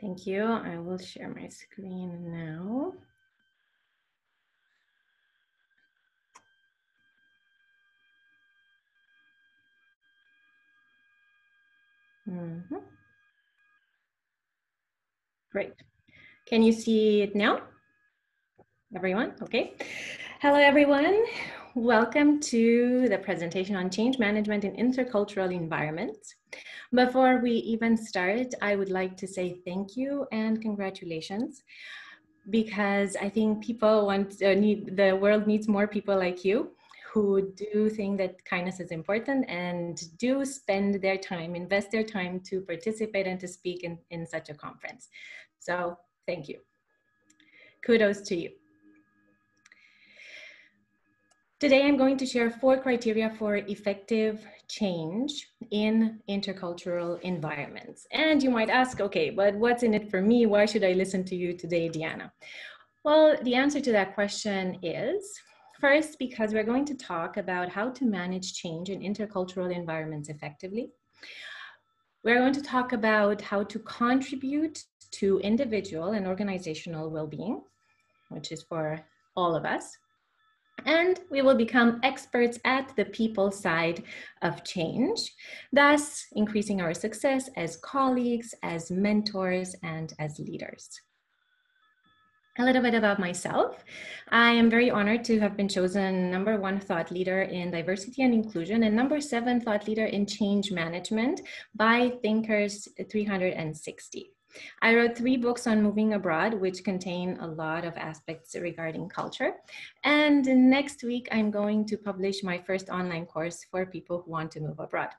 Thank you. I will share my screen now. Mm -hmm. Great. Can you see it now? Everyone, okay. Hello, everyone. Welcome to the presentation on change management in intercultural environments. Before we even start, I would like to say thank you and congratulations because I think people want uh, need the world needs more people like you who do think that kindness is important and do spend their time, invest their time to participate and to speak in, in such a conference. So thank you. Kudos to you. Today, I'm going to share four criteria for effective change in intercultural environments. And you might ask, okay, but what's in it for me? Why should I listen to you today, Diana? Well, the answer to that question is First, because we're going to talk about how to manage change in intercultural environments effectively. We're going to talk about how to contribute to individual and organizational well-being, which is for all of us. And we will become experts at the people side of change, thus increasing our success as colleagues, as mentors, and as leaders a little bit about myself. I am very honored to have been chosen number one thought leader in diversity and inclusion and number seven thought leader in change management by Thinkers 360. I wrote three books on moving abroad, which contain a lot of aspects regarding culture. And next week, I'm going to publish my first online course for people who want to move abroad.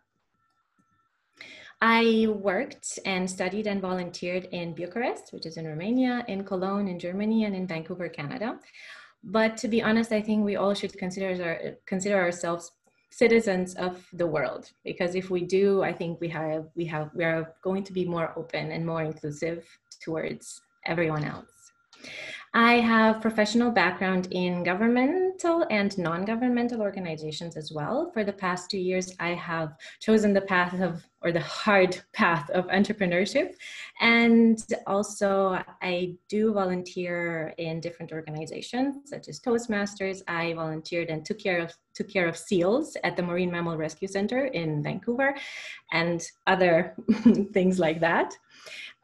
I worked and studied and volunteered in Bucharest, which is in Romania, in Cologne, in Germany, and in Vancouver, Canada. But to be honest, I think we all should consider, our, consider ourselves citizens of the world because if we do i think we have we have we are going to be more open and more inclusive towards everyone else I have professional background in governmental and non-governmental organizations as well. For the past two years, I have chosen the path of, or the hard path of entrepreneurship. And also I do volunteer in different organizations such as Toastmasters. I volunteered and took care of, took care of seals at the Marine Mammal Rescue Center in Vancouver and other things like that.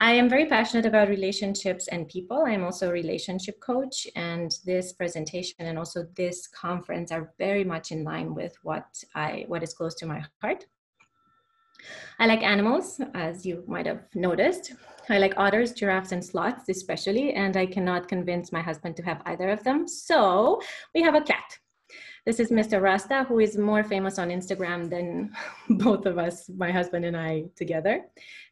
I am very passionate about relationships and people. I'm also a relationship coach, and this presentation and also this conference are very much in line with what I what is close to my heart. I like animals, as you might have noticed. I like otters, giraffes, and sloths especially, and I cannot convince my husband to have either of them. So we have a cat. This is Mr. Rasta, who is more famous on Instagram than both of us, my husband and I together.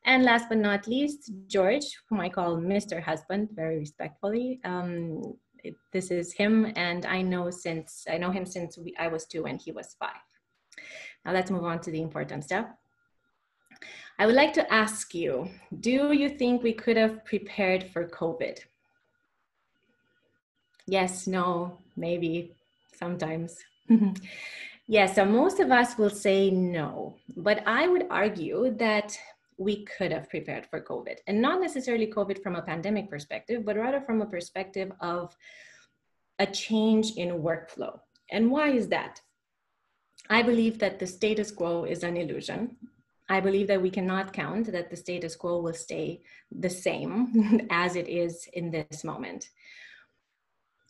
And last but not least, George, whom I call Mr. Husband very respectfully. Um, it, this is him, and I know since I know him since we, I was two and he was five. Now let's move on to the important stuff. I would like to ask you, do you think we could have prepared for COVID? Yes, no, maybe, sometimes. yes, so most of us will say no, but I would argue that we could have prepared for COVID and not necessarily COVID from a pandemic perspective, but rather from a perspective of a change in workflow. And why is that? I believe that the status quo is an illusion. I believe that we cannot count that the status quo will stay the same as it is in this moment.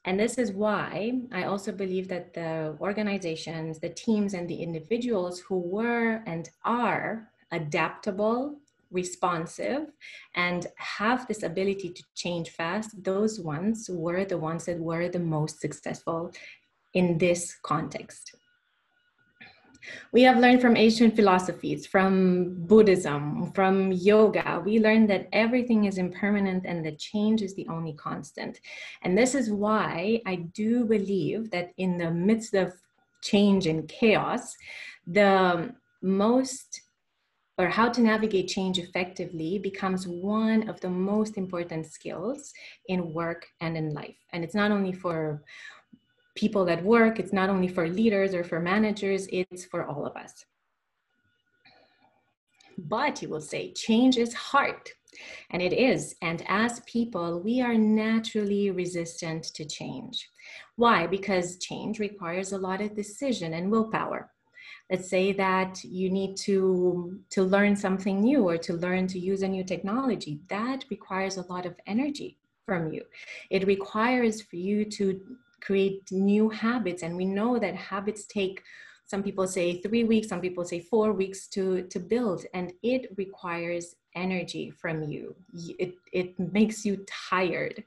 And this is why I also believe that the organizations, the teams, and the individuals who were and are adaptable, responsive, and have this ability to change fast, those ones were the ones that were the most successful in this context. We have learned from ancient philosophies, from Buddhism, from yoga. We learned that everything is impermanent and that change is the only constant. And this is why I do believe that in the midst of change and chaos, the most or how to navigate change effectively becomes one of the most important skills in work and in life. And it's not only for people that work, it's not only for leaders or for managers, it's for all of us. But you will say, change is hard. And it is. And as people, we are naturally resistant to change. Why? Because change requires a lot of decision and willpower. Let's say that you need to, to learn something new or to learn to use a new technology. That requires a lot of energy from you. It requires for you to create new habits. And we know that habits take some people say three weeks some people say four weeks to to build. And it requires energy from you. It it makes you tired.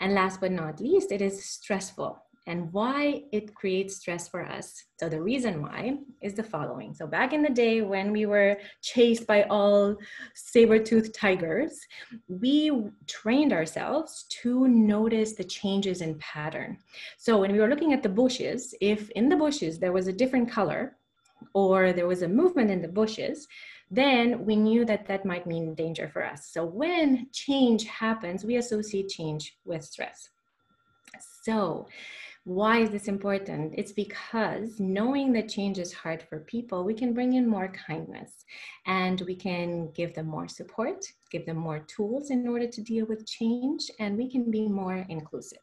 And last but not least it is stressful and why it creates stress for us. So the reason why is the following. So back in the day when we were chased by all saber-toothed tigers, we trained ourselves to notice the changes in pattern. So when we were looking at the bushes, if in the bushes there was a different color or there was a movement in the bushes, then we knew that that might mean danger for us. So when change happens, we associate change with stress. So why is this important? It's because knowing that change is hard for people, we can bring in more kindness and we can give them more support, give them more tools in order to deal with change, and we can be more inclusive.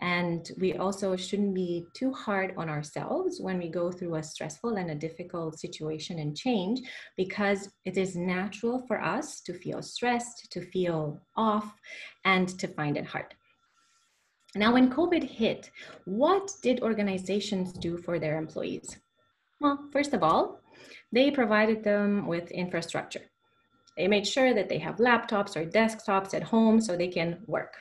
And we also shouldn't be too hard on ourselves when we go through a stressful and a difficult situation and change because it is natural for us to feel stressed, to feel off, and to find it hard. Now, when COVID hit, what did organizations do for their employees? Well, first of all, they provided them with infrastructure. They made sure that they have laptops or desktops at home so they can work.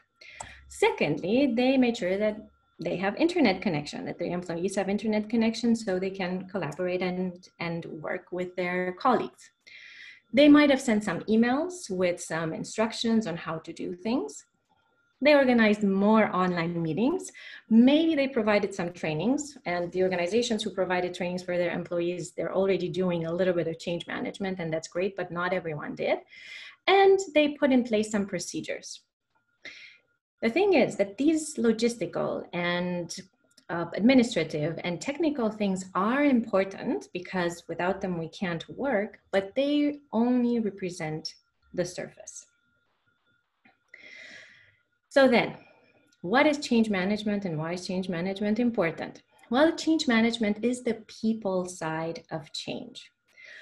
Secondly, they made sure that they have internet connection, that their employees have internet connection so they can collaborate and, and work with their colleagues. They might have sent some emails with some instructions on how to do things. They organized more online meetings. Maybe they provided some trainings and the organizations who provided trainings for their employees, they're already doing a little bit of change management and that's great, but not everyone did. And they put in place some procedures. The thing is that these logistical and uh, administrative and technical things are important because without them we can't work, but they only represent the surface. So then, what is change management and why is change management important? Well, change management is the people side of change.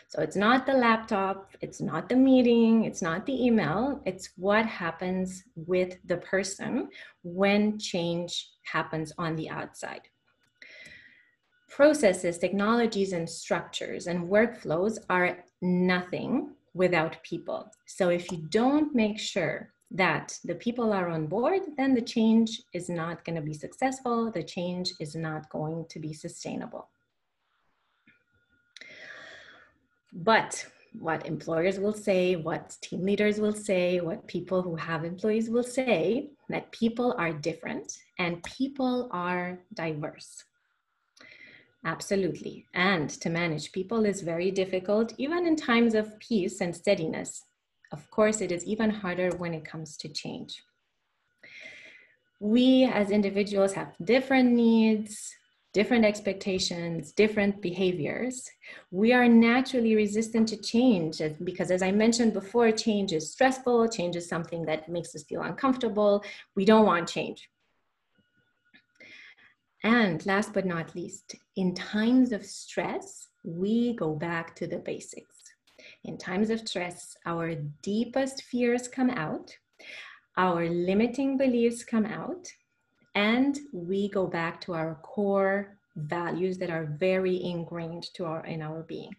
So it's not the laptop, it's not the meeting, it's not the email, it's what happens with the person when change happens on the outside. Processes, technologies, and structures and workflows are nothing without people. So if you don't make sure that the people are on board, then the change is not going to be successful. The change is not going to be sustainable. But what employers will say, what team leaders will say, what people who have employees will say, that people are different and people are diverse. Absolutely. And to manage people is very difficult, even in times of peace and steadiness. Of course, it is even harder when it comes to change. We as individuals have different needs, different expectations, different behaviors. We are naturally resistant to change because, as I mentioned before, change is stressful, change is something that makes us feel uncomfortable. We don't want change. And last but not least, in times of stress, we go back to the basics. In times of stress, our deepest fears come out, our limiting beliefs come out, and we go back to our core values that are very ingrained to our in our being.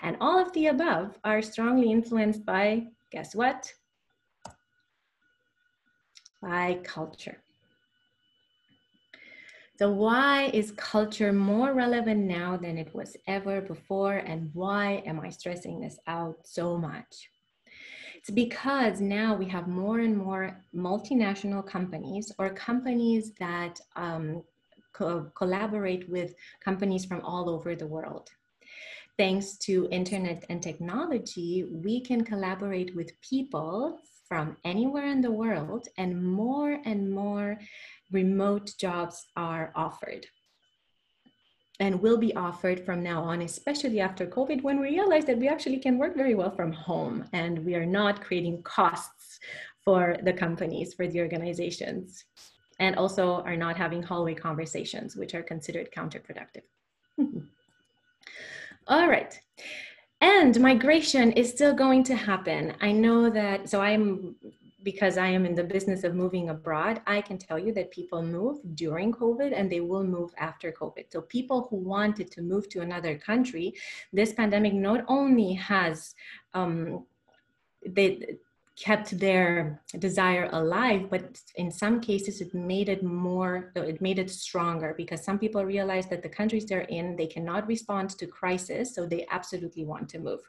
And all of the above are strongly influenced by guess what? By culture. So why is culture more relevant now than it was ever before? And why am I stressing this out so much? It's because now we have more and more multinational companies or companies that um, co collaborate with companies from all over the world. thanks to internet and technology, we can collaborate with people from anywhere in the world and more and more remote jobs are offered and will be offered from now on, especially after COVID, when we realize that we actually can work very well from home and we are not creating costs for the companies, for the organizations, and also are not having hallway conversations, which are considered counterproductive. All right. And migration is still going to happen. I know that, so I'm because I am in the business of moving abroad, I can tell you that people move during COVID and they will move after COVID. So people who wanted to move to another country, this pandemic not only has um, they kept their desire alive but in some cases it made it more it made it stronger because some people realize that the countries they're in they cannot respond to crisis so they absolutely want to move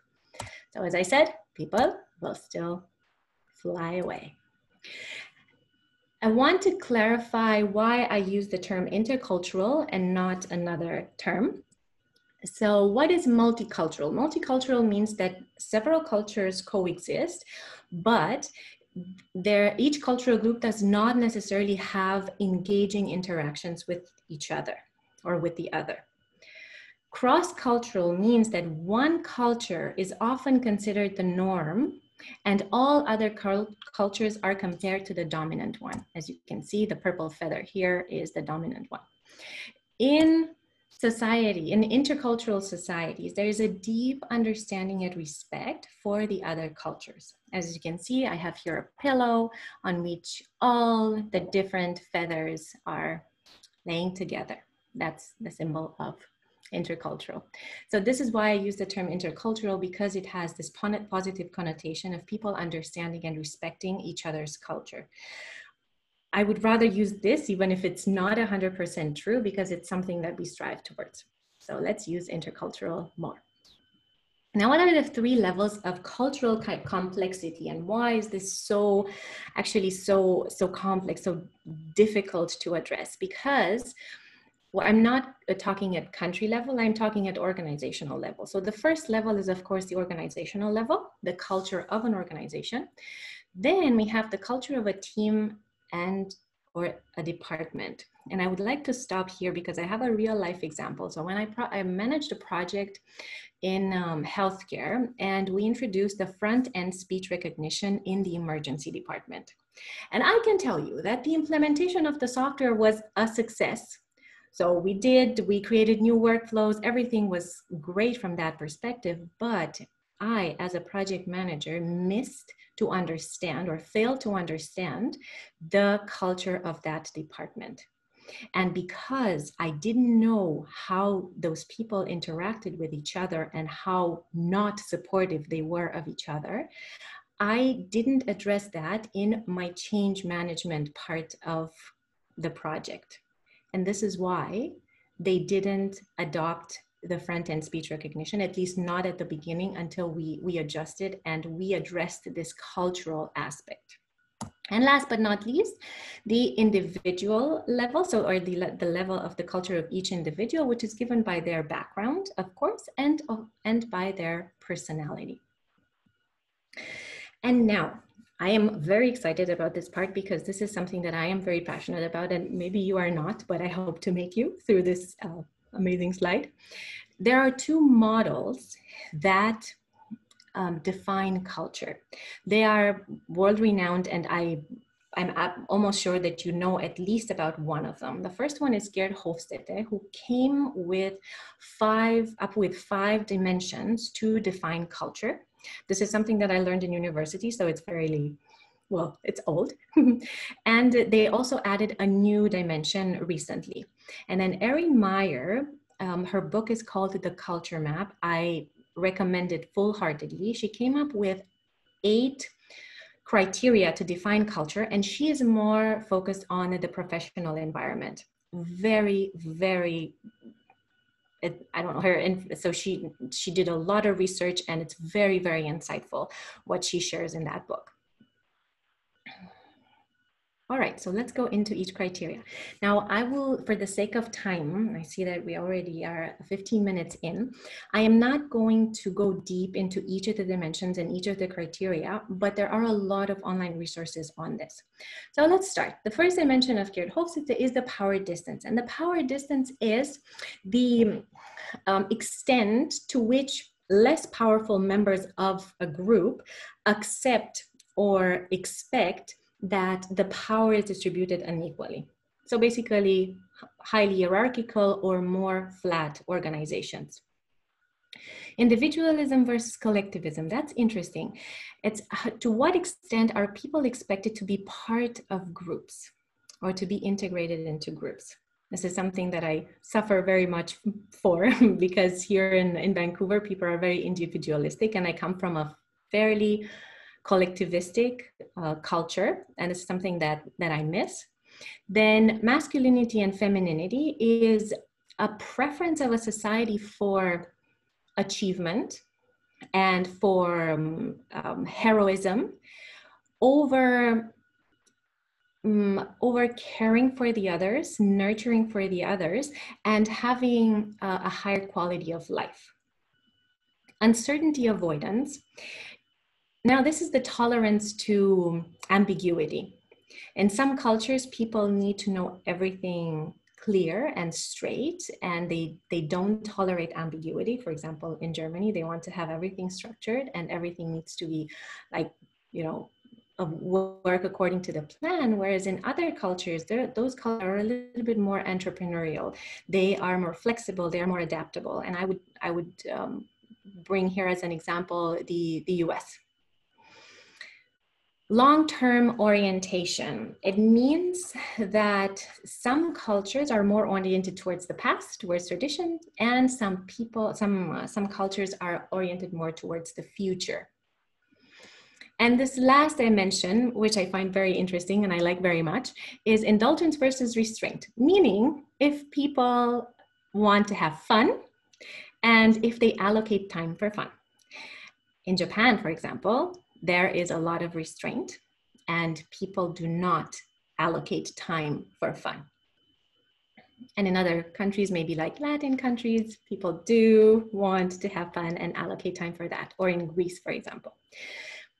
so as i said people will still fly away. I want to clarify why I use the term intercultural and not another term. So what is multicultural? Multicultural means that several cultures coexist, but there, each cultural group does not necessarily have engaging interactions with each other or with the other. Cross-cultural means that one culture is often considered the norm and all other cultures are compared to the dominant one. As you can see, the purple feather here is the dominant one. In society, in intercultural societies, there is a deep understanding and respect for the other cultures. As you can see, I have here a pillow on which all the different feathers are laying together. That's the symbol of intercultural. So this is why I use the term intercultural because it has this positive connotation of people understanding and respecting each other's culture. I would rather use this even if it's not 100% true because it's something that we strive towards. So let's use intercultural more. Now, what are the three levels of cultural complexity and why is this so actually so, so complex, so difficult to address? Because well, I'm not uh, talking at country level, I'm talking at organizational level. So the first level is of course the organizational level, the culture of an organization. Then we have the culture of a team and or a department. And I would like to stop here because I have a real life example. So when I, I managed a project in um, healthcare and we introduced the front end speech recognition in the emergency department. And I can tell you that the implementation of the software was a success so we did, we created new workflows. Everything was great from that perspective. But I, as a project manager, missed to understand or failed to understand the culture of that department. And because I didn't know how those people interacted with each other and how not supportive they were of each other, I didn't address that in my change management part of the project. And this is why they didn't adopt the front end speech recognition, at least not at the beginning until we, we adjusted and we addressed this cultural aspect. And last but not least, the individual level, so or the, the level of the culture of each individual, which is given by their background, of course, and, and by their personality. And now, I am very excited about this part because this is something that I am very passionate about and maybe you are not, but I hope to make you through this uh, amazing slide. There are two models that um, define culture. They are world renowned and I I'm almost sure that you know at least about one of them. The first one is Geert Hofstede, who came with five, up with five dimensions to define culture. This is something that I learned in university, so it's fairly, well, it's old. and they also added a new dimension recently. And then Erin Meyer, um, her book is called The Culture Map. I recommend it full-heartedly. She came up with eight criteria to define culture, and she is more focused on the professional environment. Very, very I don't know her, and so she she did a lot of research, and it's very very insightful what she shares in that book. All right, so let's go into each criteria. Now, I will, for the sake of time, I see that we already are 15 minutes in. I am not going to go deep into each of the dimensions and each of the criteria, but there are a lot of online resources on this. So let's start. The first dimension of Geert Hofstede is the power distance. And the power distance is the um, extent to which less powerful members of a group accept or expect that the power is distributed unequally. So basically, highly hierarchical or more flat organizations. Individualism versus collectivism, that's interesting. It's to what extent are people expected to be part of groups or to be integrated into groups? This is something that I suffer very much for because here in, in Vancouver, people are very individualistic and I come from a fairly collectivistic uh, culture, and it's something that, that I miss, then masculinity and femininity is a preference of a society for achievement and for um, um, heroism over um, over caring for the others, nurturing for the others, and having uh, a higher quality of life. Uncertainty avoidance now, this is the tolerance to ambiguity. In some cultures, people need to know everything clear and straight, and they, they don't tolerate ambiguity. For example, in Germany, they want to have everything structured and everything needs to be like, you know, work according to the plan whereas in other cultures those cultures are a little bit more entrepreneurial they are more flexible they are more adaptable and i would i would um, bring here as an example the the us Long-term orientation. It means that some cultures are more oriented towards the past, towards tradition, and some people, some, uh, some cultures are oriented more towards the future. And this last dimension, which I find very interesting and I like very much, is indulgence versus restraint. Meaning, if people want to have fun and if they allocate time for fun. In Japan, for example, there is a lot of restraint and people do not allocate time for fun. And in other countries, maybe like Latin countries, people do want to have fun and allocate time for that, or in Greece, for example.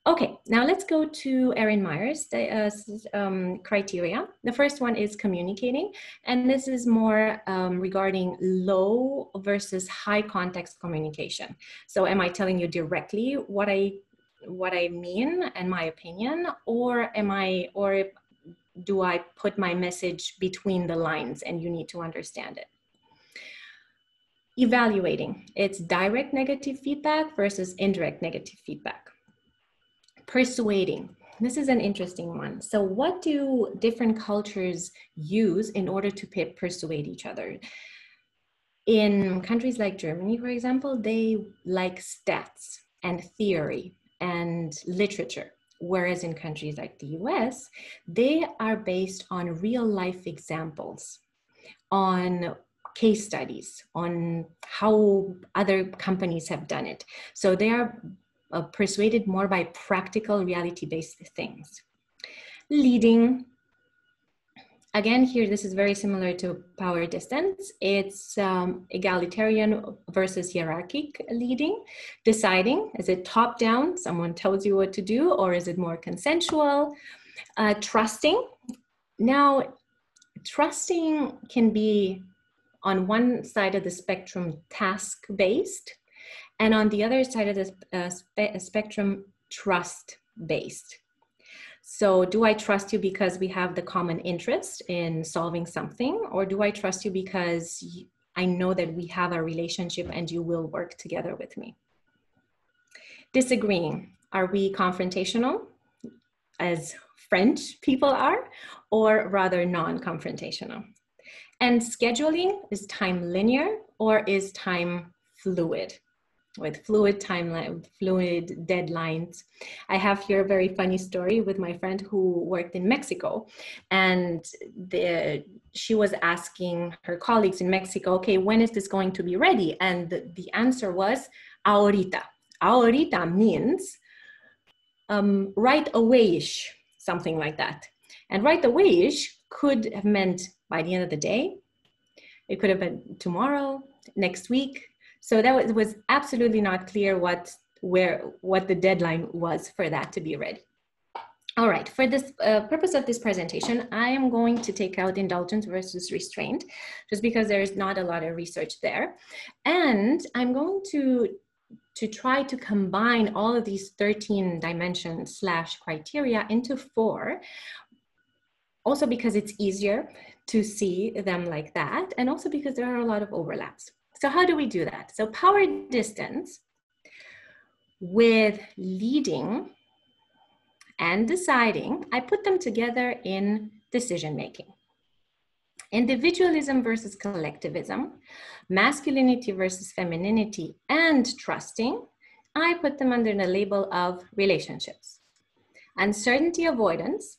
Okay, now let's go to Erin Meyer's uh, um, criteria. The first one is communicating, and this is more um, regarding low versus high context communication. So am I telling you directly what I what I mean and my opinion, or am I, or do I put my message between the lines and you need to understand it? Evaluating, it's direct negative feedback versus indirect negative feedback. Persuading, this is an interesting one. So what do different cultures use in order to persuade each other? In countries like Germany, for example, they like stats and theory and literature. Whereas in countries like the US, they are based on real life examples, on case studies, on how other companies have done it. So they are uh, persuaded more by practical reality based things. Leading Again, here, this is very similar to power distance. It's um, egalitarian versus hierarchic leading, deciding, is it top down, someone tells you what to do, or is it more consensual? Uh, trusting. Now, trusting can be on one side of the spectrum task based, and on the other side of the uh, spe spectrum trust based. So, do I trust you because we have the common interest in solving something, or do I trust you because I know that we have a relationship and you will work together with me? Disagreeing. Are we confrontational, as French people are, or rather non confrontational? And scheduling is time linear or is time fluid? With fluid timeline, fluid deadlines. I have here a very funny story with my friend who worked in Mexico, and the, she was asking her colleagues in Mexico, okay, when is this going to be ready? And the, the answer was ahorita. Ahorita means um, right away-ish, something like that. And right away-ish could have meant by the end of the day. It could have been tomorrow, next week. So that was, was absolutely not clear what where what the deadline was for that to be read. All right, for this uh, purpose of this presentation, I am going to take out indulgence versus restraint, just because there is not a lot of research there. And I'm going to, to try to combine all of these 13 dimensions slash criteria into four, also because it's easier to see them like that, and also because there are a lot of overlaps. So how do we do that? So power distance with leading and deciding, I put them together in decision making. Individualism versus collectivism, masculinity versus femininity, and trusting, I put them under the label of relationships. Uncertainty avoidance,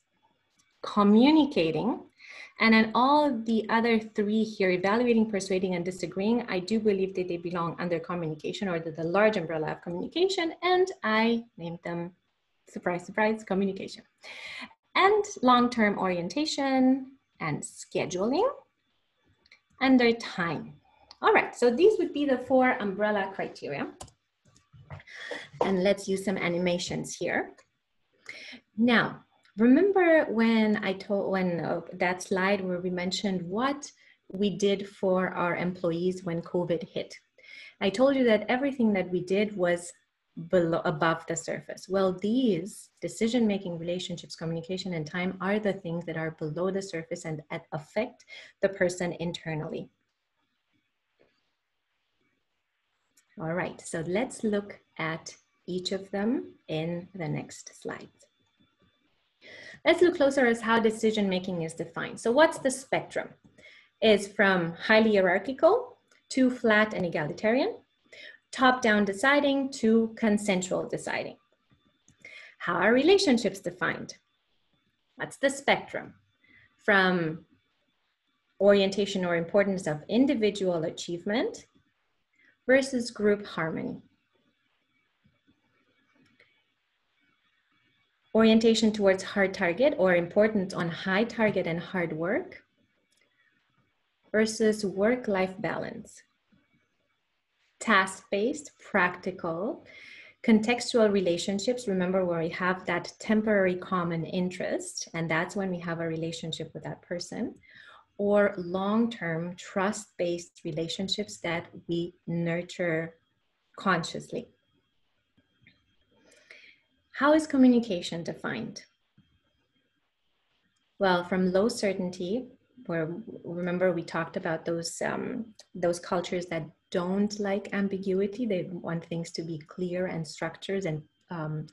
communicating, and then all the other three here, evaluating, persuading, and disagreeing, I do believe that they belong under communication or the, the large umbrella of communication, and I named them surprise, surprise, communication. And long-term orientation and scheduling under time. All right, so these would be the four umbrella criteria. And let's use some animations here. Now, remember when I told, when uh, that slide where we mentioned what we did for our employees when COVID hit. I told you that everything that we did was below above the surface. Well these decision making relationships communication and time are the things that are below the surface and affect the person internally. All right so let's look at each of them in the next slide let's look closer at how decision making is defined so what's the spectrum is from highly hierarchical to flat and egalitarian top-down deciding to consensual deciding. How are relationships defined? That's the spectrum from orientation or importance of individual achievement versus group harmony. Orientation towards hard target or importance on high target and hard work versus work-life balance task-based, practical, contextual relationships, remember where we have that temporary common interest, and that's when we have a relationship with that person, or long-term trust-based relationships that we nurture consciously. How is communication defined? Well, from low certainty, where remember we talked about those um, those cultures that don't like ambiguity. They want things to be clear and structures and um,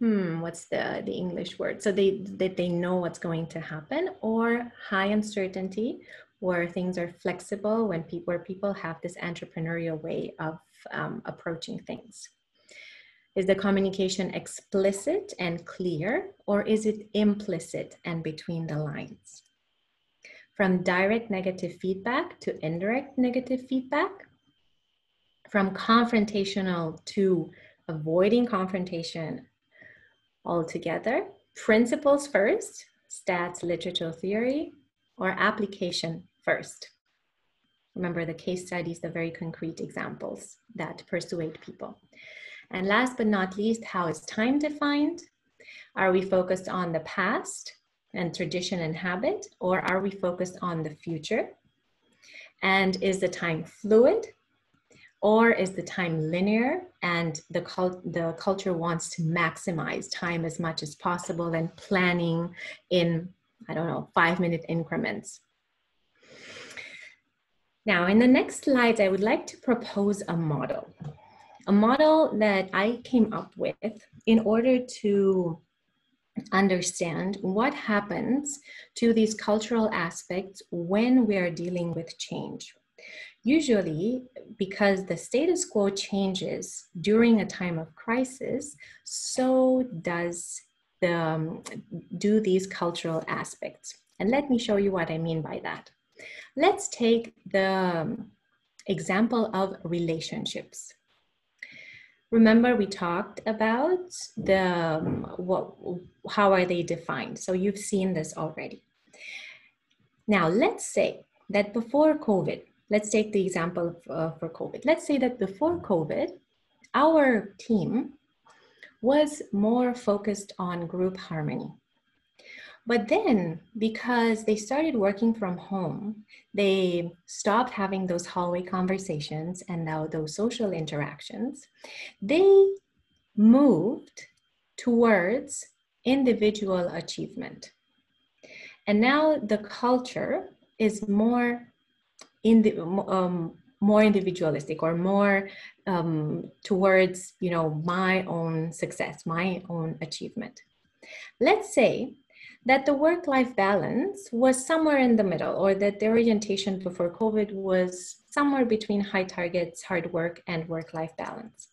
hmm, what's the the English word? So they that they know what's going to happen, or high uncertainty, where things are flexible when people where people have this entrepreneurial way of um, approaching things. Is the communication explicit and clear, or is it implicit and between the lines? From direct negative feedback to indirect negative feedback, from confrontational to avoiding confrontation altogether, principles first, stats, literature theory, or application first. Remember the case studies, the very concrete examples that persuade people. And last but not least, how is time defined? Are we focused on the past and tradition and habit, or are we focused on the future? And is the time fluid, or is the time linear and the, cult the culture wants to maximize time as much as possible and planning in, I don't know, five minute increments? Now, in the next slides, I would like to propose a model a model that I came up with in order to understand what happens to these cultural aspects when we are dealing with change. Usually, because the status quo changes during a time of crisis, so does the, um, do these cultural aspects. And let me show you what I mean by that. Let's take the um, example of relationships remember we talked about the what how are they defined? So you've seen this already. Now let's say that before covid let's take the example uh, for covid. Let's say that before covid our team was more focused on group harmony but then, because they started working from home, they stopped having those hallway conversations and now those social interactions. They moved towards individual achievement. And now the culture is more in the um, more individualistic or more um, towards you know my own success, my own achievement. Let's say that the work life balance was somewhere in the middle, or that the orientation before COVID was somewhere between high targets, hard work, and work life balance.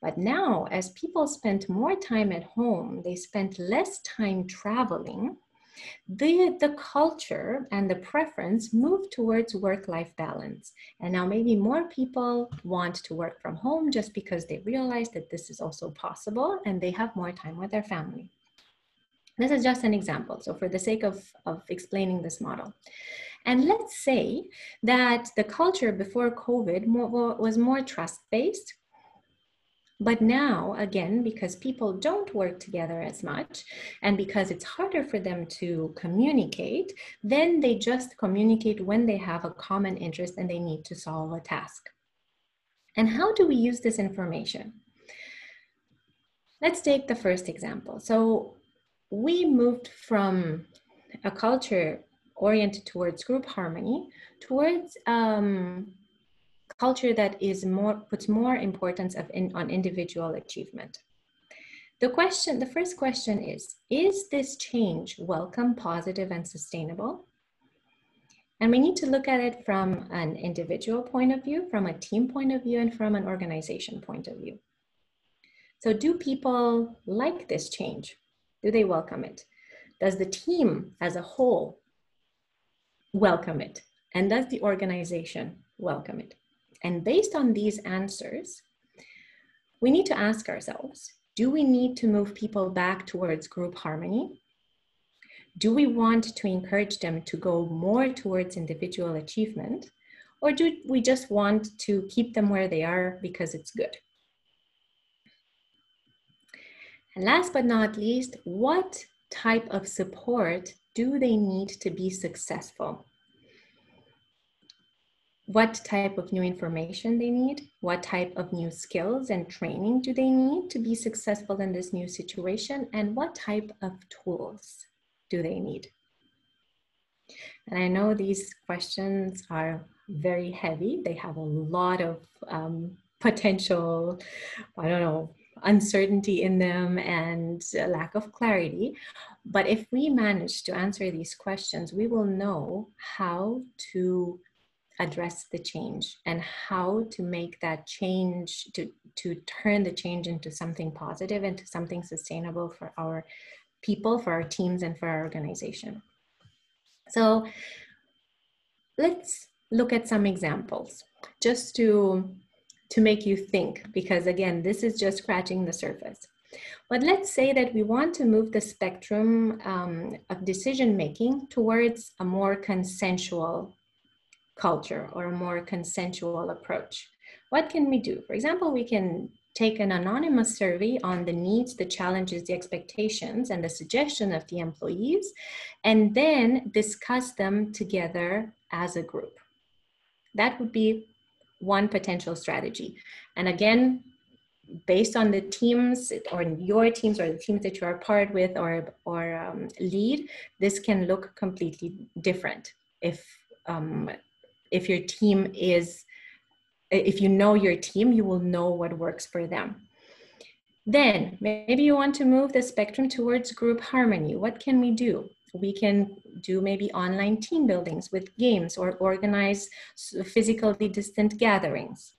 But now, as people spent more time at home, they spent less time traveling. The, the culture and the preference moved towards work life balance. And now, maybe more people want to work from home just because they realize that this is also possible and they have more time with their family. This is just an example. So for the sake of, of explaining this model. And let's say that the culture before COVID more, was more trust-based, but now, again, because people don't work together as much and because it's harder for them to communicate, then they just communicate when they have a common interest and they need to solve a task. And how do we use this information? Let's take the first example. So we moved from a culture oriented towards group harmony towards um, culture that is more puts more importance of in, on individual achievement. The question, the first question is, is this change welcome, positive, and sustainable? And we need to look at it from an individual point of view, from a team point of view, and from an organization point of view. So do people like this change? Do they welcome it? Does the team as a whole welcome it? And does the organization welcome it? And based on these answers, we need to ask ourselves, do we need to move people back towards group harmony? Do we want to encourage them to go more towards individual achievement? Or do we just want to keep them where they are because it's good? And last but not least, what type of support do they need to be successful? What type of new information they need? What type of new skills and training do they need to be successful in this new situation? And what type of tools do they need? And I know these questions are very heavy. They have a lot of um, potential, I don't know, uncertainty in them and lack of clarity. But if we manage to answer these questions, we will know how to address the change and how to make that change to, to turn the change into something and to something sustainable for our people, for our teams, and for our organization. So let's look at some examples just to to make you think, because again, this is just scratching the surface. But let's say that we want to move the spectrum um, of decision making towards a more consensual culture or a more consensual approach. What can we do? For example, we can take an anonymous survey on the needs, the challenges, the expectations, and the suggestion of the employees, and then discuss them together as a group. That would be one potential strategy. And again, based on the teams or your teams or the teams that you are part with or, or um, lead, this can look completely different. If, um, if your team is, if you know your team, you will know what works for them. Then maybe you want to move the spectrum towards group harmony. What can we do? We can do maybe online team buildings with games or organize physically distant gatherings.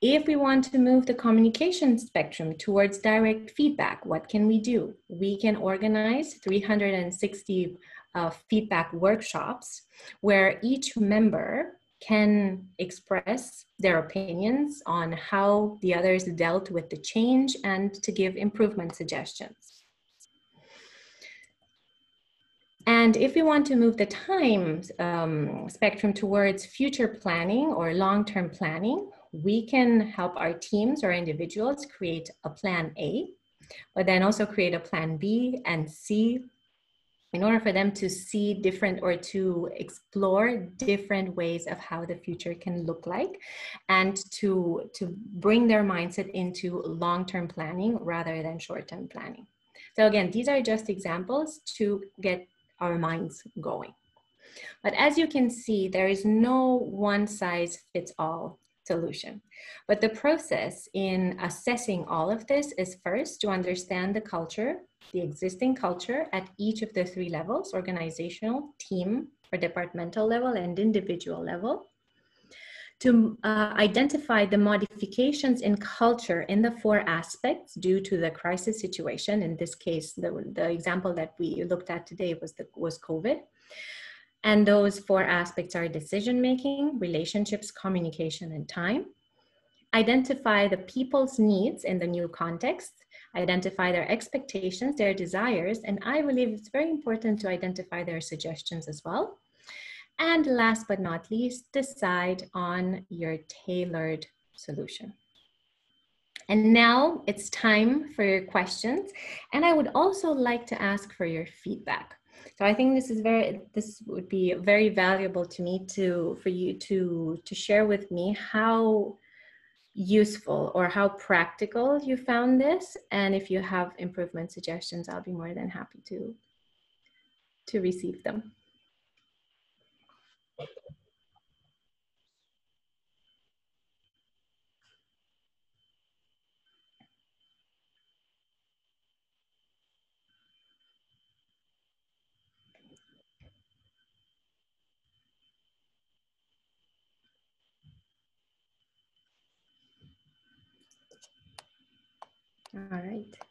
If we want to move the communication spectrum towards direct feedback, what can we do? We can organize 360 uh, feedback workshops where each member can express their opinions on how the others dealt with the change and to give improvement suggestions. And if we want to move the time um, spectrum towards future planning or long-term planning, we can help our teams or individuals create a plan A, but then also create a plan B and C in order for them to see different or to explore different ways of how the future can look like and to to bring their mindset into long-term planning rather than short-term planning. So again these are just examples to get our minds going but as you can see there is no one size fits all solution. But the process in assessing all of this is first to understand the culture, the existing culture at each of the three levels, organizational, team, or departmental level and individual level to uh, identify the modifications in culture in the four aspects due to the crisis situation. In this case, the, the example that we looked at today was, the, was COVID. And those four aspects are decision making, relationships, communication, and time. Identify the people's needs in the new context, identify their expectations, their desires, and I believe it's very important to identify their suggestions as well. And last but not least, decide on your tailored solution. And now it's time for your questions. And I would also like to ask for your feedback. So I think this is very, this would be very valuable to me to, for you to, to share with me how useful or how practical you found this. And if you have improvement suggestions, I'll be more than happy to, to receive them. All right.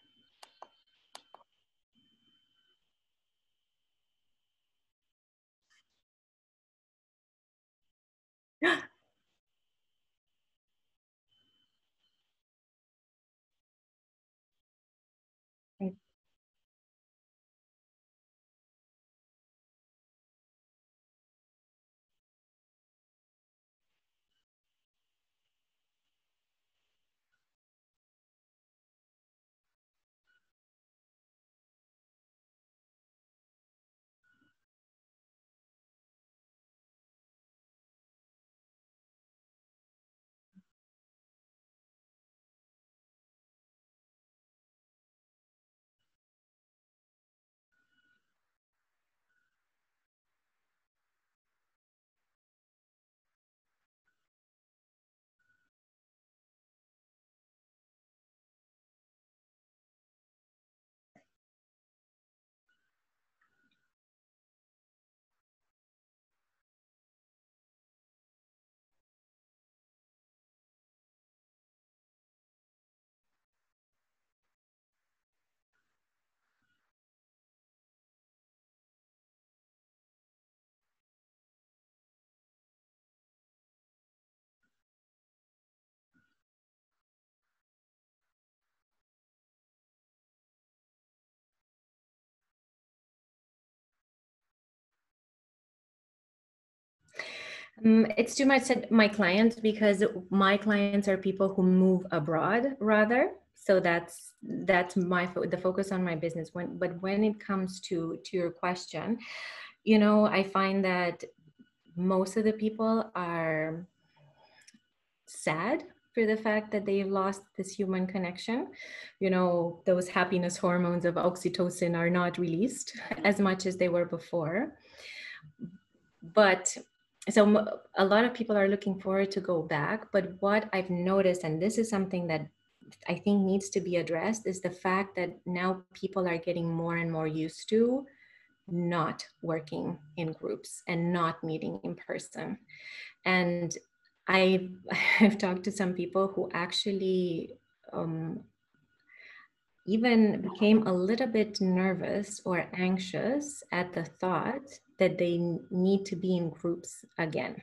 Um, it's too much said my clients because my clients are people who move abroad rather. So that's that's my the focus on my business. When but when it comes to to your question, you know, I find that most of the people are sad for the fact that they've lost this human connection. You know, those happiness hormones of oxytocin are not released as much as they were before. But so a lot of people are looking forward to go back but what i've noticed and this is something that i think needs to be addressed is the fact that now people are getting more and more used to not working in groups and not meeting in person. And i have talked to some people who actually um, even became a little bit nervous or anxious at the thought that they need to be in groups again.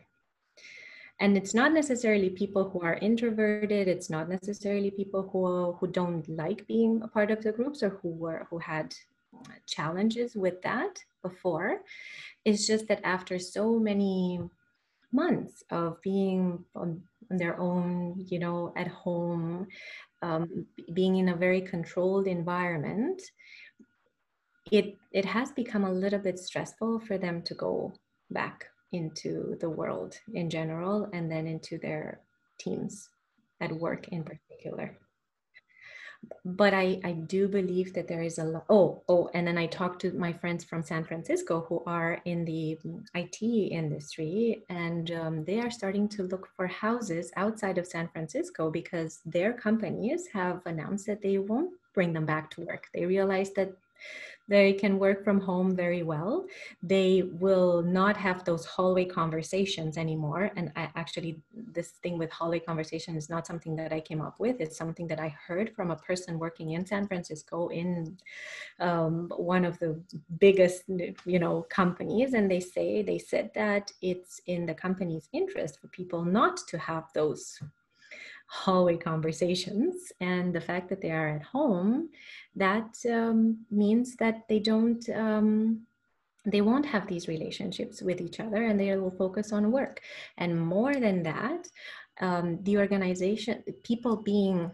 and it's not necessarily people who are introverted it's not necessarily people who who don't like being a part of the groups or who were who had challenges with that before it's just that after so many months of being on, on their own you know at home um, being in a very controlled environment it it has become a little bit stressful for them to go back into the world in general and then into their teams at work in particular but I, I do believe that there is a lot. Oh, oh, and then I talked to my friends from San Francisco who are in the IT industry, and um, they are starting to look for houses outside of San Francisco because their companies have announced that they won't bring them back to work. They realize that they can work from home very well. They will not have those hallway conversations anymore. And I actually, this thing with hallway conversation is not something that I came up with. It's something that I heard from a person working in San Francisco in um, one of the biggest, you know, companies. And they say, they said that it's in the company's interest for people not to have those hallway conversations and the fact that they are at home that um, means that they don't um, they won't have these relationships with each other and they will focus on work. And more than that um, the organization people being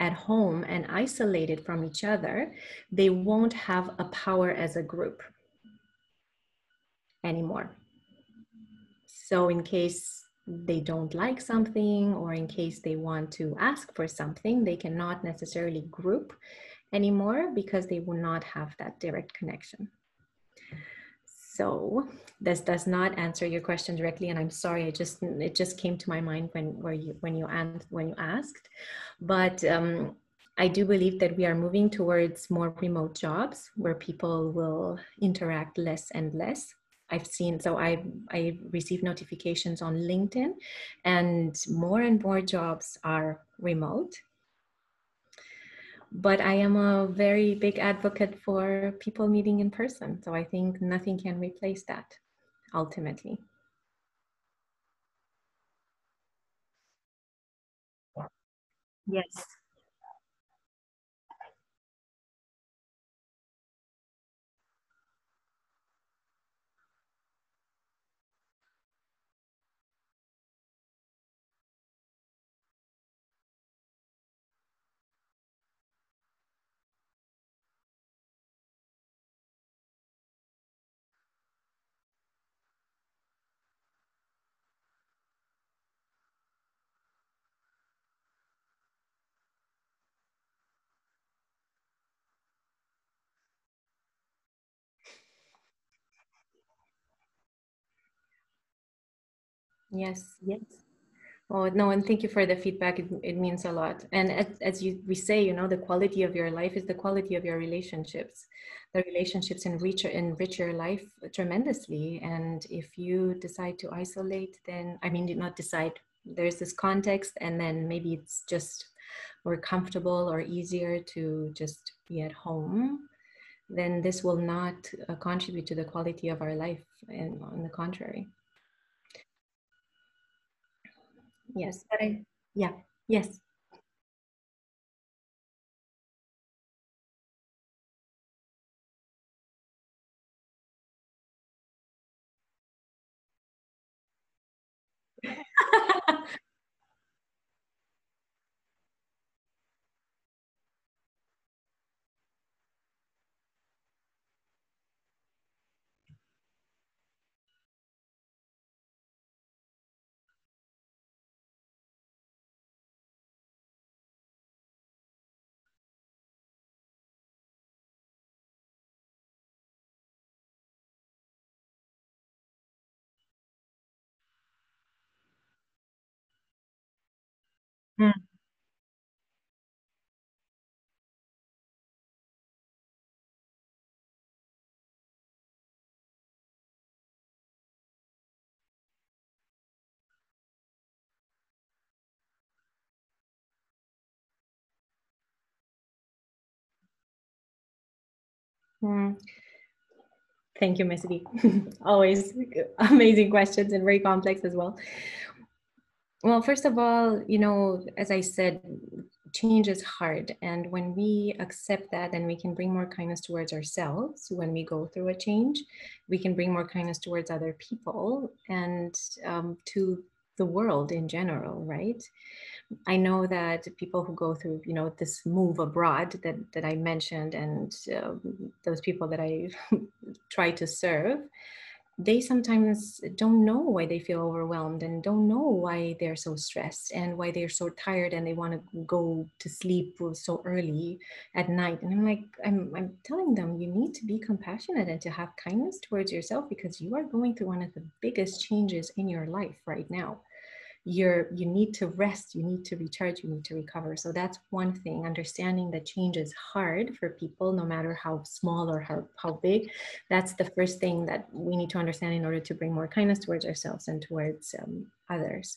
at home and isolated from each other they won't have a power as a group anymore. So in case they don't like something or in case they want to ask for something, they cannot necessarily group anymore because they will not have that direct connection. So this does not answer your question directly, and I'm sorry. It just it just came to my mind when where you when you and when you asked, but um, I do believe that we are moving towards more remote jobs where people will interact less and less I've seen, so I, I receive notifications on LinkedIn and more and more jobs are remote. But I am a very big advocate for people meeting in person. So I think nothing can replace that ultimately. Yes. Yes, yes. Oh, no, and thank you for the feedback. It, it means a lot. And as, as you, we say, you know, the quality of your life is the quality of your relationships. The relationships enrich, enrich your life tremendously. And if you decide to isolate, then, I mean, not decide, there's this context, and then maybe it's just more comfortable or easier to just be at home, then this will not uh, contribute to the quality of our life, and on the contrary. Yes, I, yeah, yes. mm. Thank you, V. Always amazing questions and very complex as well. Well, first of all, you know, as I said, change is hard. And when we accept that, then we can bring more kindness towards ourselves when we go through a change. We can bring more kindness towards other people and um, to the world in general, right? I know that people who go through, you know, this move abroad that, that I mentioned and uh, those people that I try to serve, they sometimes don't know why they feel overwhelmed and don't know why they're so stressed and why they're so tired and they want to go to sleep so early at night. And I'm like, I'm, I'm telling them you need to be compassionate and to have kindness towards yourself because you are going through one of the biggest changes in your life right now you're you need to rest you need to recharge you need to recover. So that's one thing understanding that change is hard for people no matter how small or how, how big. That's the first thing that we need to understand in order to bring more kindness towards ourselves and towards um, others.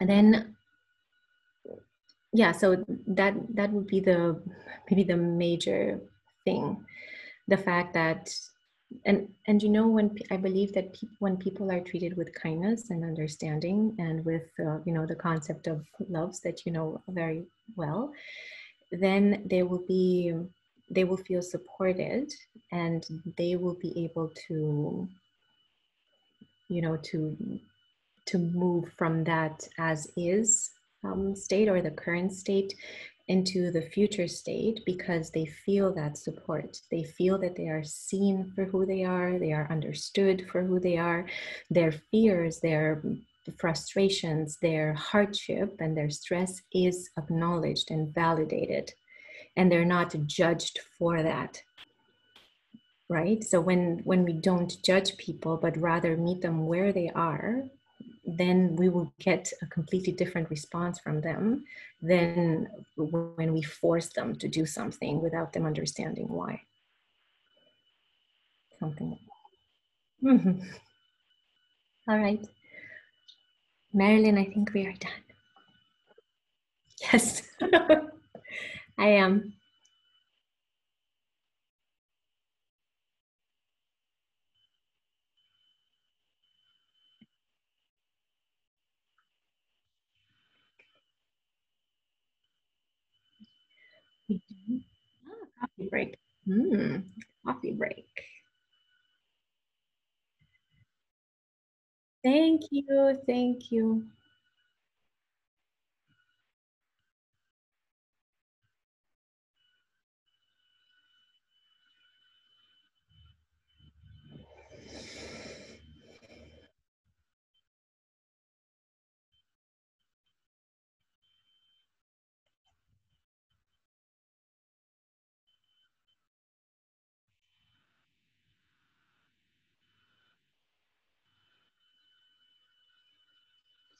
And then yeah so that that would be the maybe the major thing. The fact that and and you know when i believe that pe- when people are treated with kindness and understanding and with uh, you know the concept of loves that you know very well then they will be they will feel supported and they will be able to you know to to move from that as is um, state or the current state into the future state because they feel that support. They feel that they are seen for who they are, they are understood for who they are, their fears, their frustrations, their hardship, and their stress is acknowledged and validated, and they're not judged for that. Right? So when when we don't judge people but rather meet them where they are then we will get a completely different response from them than when we force them to do something without them understanding why. Something. Mm-hmm. All right. Marilyn, I think we are done. Yes, I am. Coffee break. Mm, coffee break. Thank you. Thank you.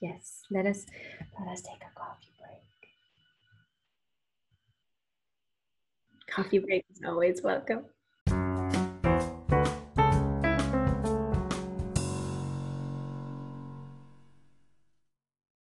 Yes, let us let us take a coffee break. Coffee break is always welcome.